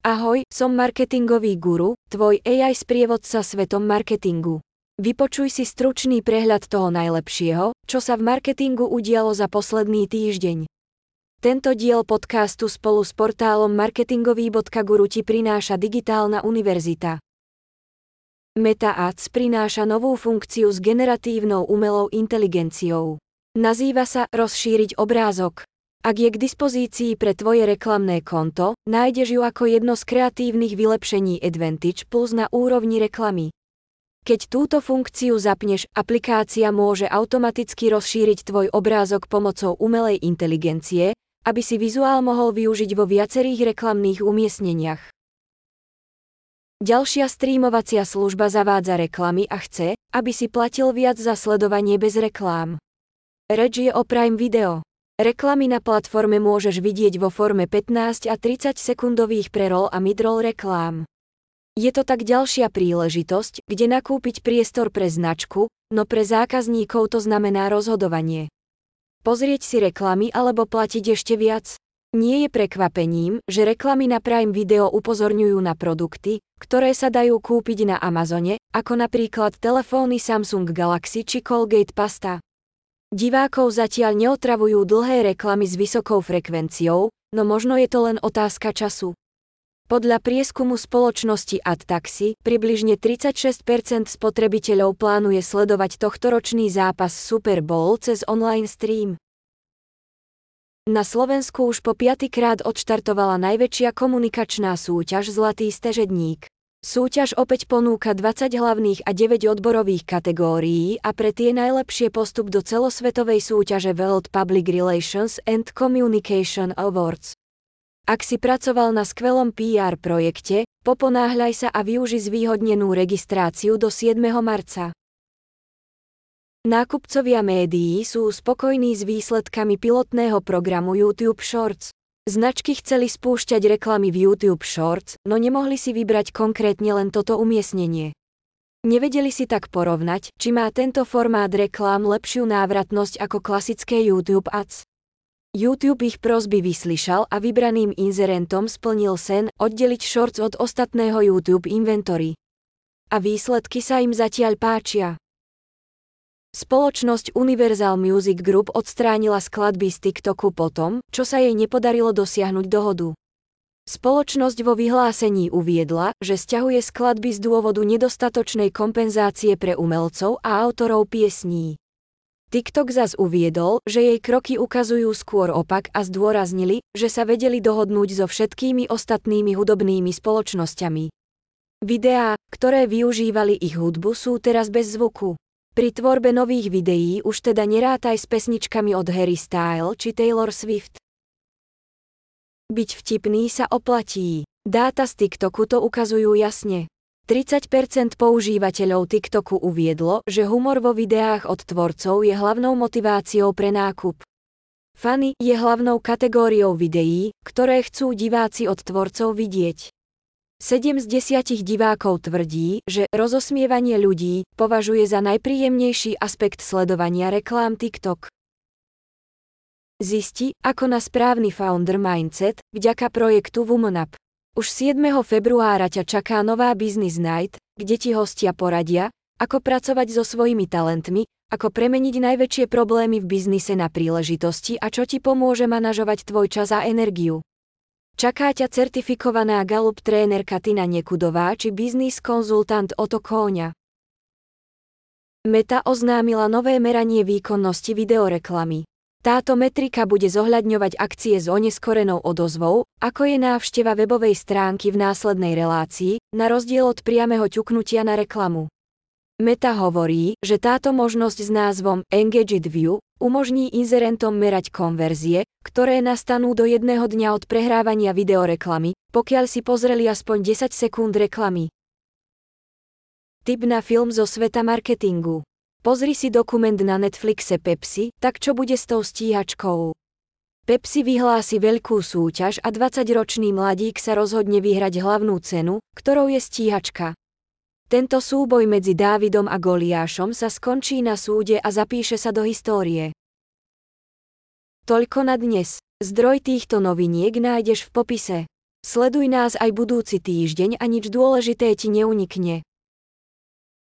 Ahoj, som marketingový guru, tvoj AI sprievodca svetom marketingu. Vypočuj si stručný prehľad toho najlepšieho, čo sa v marketingu udialo za posledný týždeň. Tento diel podcastu spolu s portálom marketingový.guru ti prináša Digitálna univerzita. Meta Ads prináša novú funkciu s generatívnou umelou inteligenciou. Nazýva sa rozšíriť obrázok. Ak je k dispozícii pre tvoje reklamné konto, nájdeš ju ako jedno z kreatívnych vylepšení Advantage Plus na úrovni reklamy. Keď túto funkciu zapneš, aplikácia môže automaticky rozšíriť tvoj obrázok pomocou umelej inteligencie, aby si vizuál mohol využiť vo viacerých reklamných umiestneniach. Ďalšia streamovacia služba zavádza reklamy a chce, aby si platil viac za sledovanie bez reklám. Reč je o Prime Video. Reklamy na platforme môžeš vidieť vo forme 15 a 30 sekundových prerol a midroll reklám. Je to tak ďalšia príležitosť, kde nakúpiť priestor pre značku, no pre zákazníkov to znamená rozhodovanie. Pozrieť si reklamy alebo platiť ešte viac? Nie je prekvapením, že reklamy na Prime Video upozorňujú na produkty, ktoré sa dajú kúpiť na Amazone, ako napríklad telefóny Samsung Galaxy či Colgate Pasta. Divákov zatiaľ neotravujú dlhé reklamy s vysokou frekvenciou, no možno je to len otázka času. Podľa prieskumu spoločnosti AdTaxi, približne 36% spotrebiteľov plánuje sledovať tohtoročný zápas Super Bowl cez online stream. Na Slovensku už po piatýkrát odštartovala najväčšia komunikačná súťaž Zlatý stežedník. Súťaž opäť ponúka 20 hlavných a 9 odborových kategórií a pre tie najlepšie postup do celosvetovej súťaže World Public Relations and Communication Awards. Ak si pracoval na skvelom PR projekte, poponáhľaj sa a využi zvýhodnenú registráciu do 7. marca. Nákupcovia médií sú spokojní s výsledkami pilotného programu YouTube Shorts. Značky chceli spúšťať reklamy v YouTube Shorts, no nemohli si vybrať konkrétne len toto umiestnenie. Nevedeli si tak porovnať, či má tento formát reklám lepšiu návratnosť ako klasické YouTube Ads. YouTube ich prosby vyslyšal a vybraným inzerentom splnil sen oddeliť Shorts od ostatného YouTube inventory. A výsledky sa im zatiaľ páčia. Spoločnosť Universal Music Group odstránila skladby z TikToku potom, čo sa jej nepodarilo dosiahnuť dohodu. Spoločnosť vo vyhlásení uviedla, že stiahuje skladby z dôvodu nedostatočnej kompenzácie pre umelcov a autorov piesní. TikTok zas uviedol, že jej kroky ukazujú skôr opak a zdôraznili, že sa vedeli dohodnúť so všetkými ostatnými hudobnými spoločnosťami. Videá, ktoré využívali ich hudbu sú teraz bez zvuku. Pri tvorbe nových videí už teda nerátaj s pesničkami od Harry Style či Taylor Swift. Byť vtipný sa oplatí. Dáta z TikToku to ukazujú jasne. 30% používateľov TikToku uviedlo, že humor vo videách od tvorcov je hlavnou motiváciou pre nákup. Funny je hlavnou kategóriou videí, ktoré chcú diváci od tvorcov vidieť. 7 z 10 divákov tvrdí, že rozosmievanie ľudí považuje za najpríjemnejší aspekt sledovania reklám TikTok. Zisti, ako na správny founder mindset, vďaka projektu Womanap. Už 7. februára ťa čaká nová Business Night, kde ti hostia poradia, ako pracovať so svojimi talentmi, ako premeniť najväčšie problémy v biznise na príležitosti a čo ti pomôže manažovať tvoj čas a energiu. Čaká ťa certifikovaná Galup trénerka Tina Nekudová či biznis konzultant Oto Kóňa. Meta oznámila nové meranie výkonnosti videoreklamy. Táto metrika bude zohľadňovať akcie s oneskorenou odozvou, ako je návšteva webovej stránky v následnej relácii, na rozdiel od priameho ťuknutia na reklamu. Meta hovorí, že táto možnosť s názvom Engaged View umožní inzerentom merať konverzie, ktoré nastanú do jedného dňa od prehrávania videoreklamy, pokiaľ si pozreli aspoň 10 sekúnd reklamy. Tip na film zo sveta marketingu. Pozri si dokument na Netflixe Pepsi, tak čo bude s tou stíhačkou. Pepsi vyhlási veľkú súťaž a 20-ročný mladík sa rozhodne vyhrať hlavnú cenu, ktorou je stíhačka. Tento súboj medzi Dávidom a Goliášom sa skončí na súde a zapíše sa do histórie. Toľko na dnes. Zdroj týchto noviniek nájdeš v popise. Sleduj nás aj budúci týždeň a nič dôležité ti neunikne.